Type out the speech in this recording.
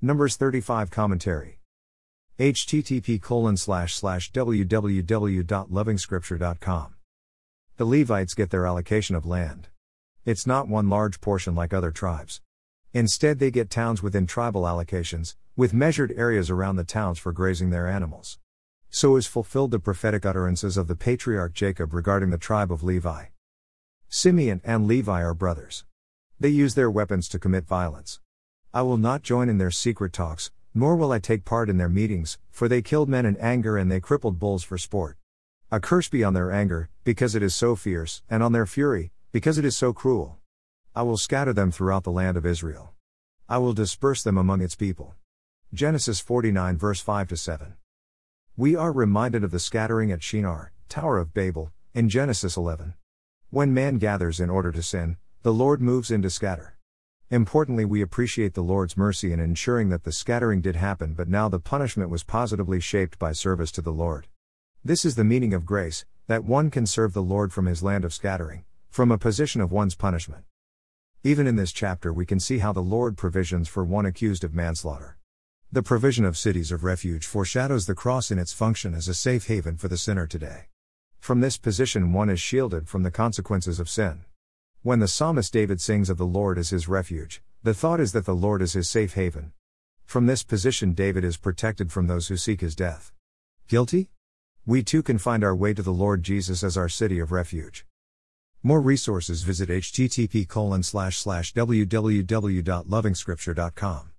Numbers 35 Commentary. http www.lovingscripture.com. The Levites get their allocation of land. It's not one large portion like other tribes. Instead, they get towns within tribal allocations, with measured areas around the towns for grazing their animals. So is fulfilled the prophetic utterances of the patriarch Jacob regarding the tribe of Levi. Simeon and Levi are brothers. They use their weapons to commit violence. I will not join in their secret talks, nor will I take part in their meetings, for they killed men in anger and they crippled bulls for sport. A curse be on their anger, because it is so fierce, and on their fury, because it is so cruel. I will scatter them throughout the land of Israel. I will disperse them among its people. Genesis 49 verse 5 to 7. We are reminded of the scattering at Shinar, Tower of Babel, in Genesis 11. When man gathers in order to sin, the Lord moves in to scatter. Importantly, we appreciate the Lord's mercy in ensuring that the scattering did happen, but now the punishment was positively shaped by service to the Lord. This is the meaning of grace, that one can serve the Lord from his land of scattering, from a position of one's punishment. Even in this chapter, we can see how the Lord provisions for one accused of manslaughter. The provision of cities of refuge foreshadows the cross in its function as a safe haven for the sinner today. From this position, one is shielded from the consequences of sin. When the psalmist David sings of the Lord as his refuge, the thought is that the Lord is his safe haven. From this position, David is protected from those who seek his death. Guilty? We too can find our way to the Lord Jesus as our city of refuge. More resources visit http www.lovingscripture.com.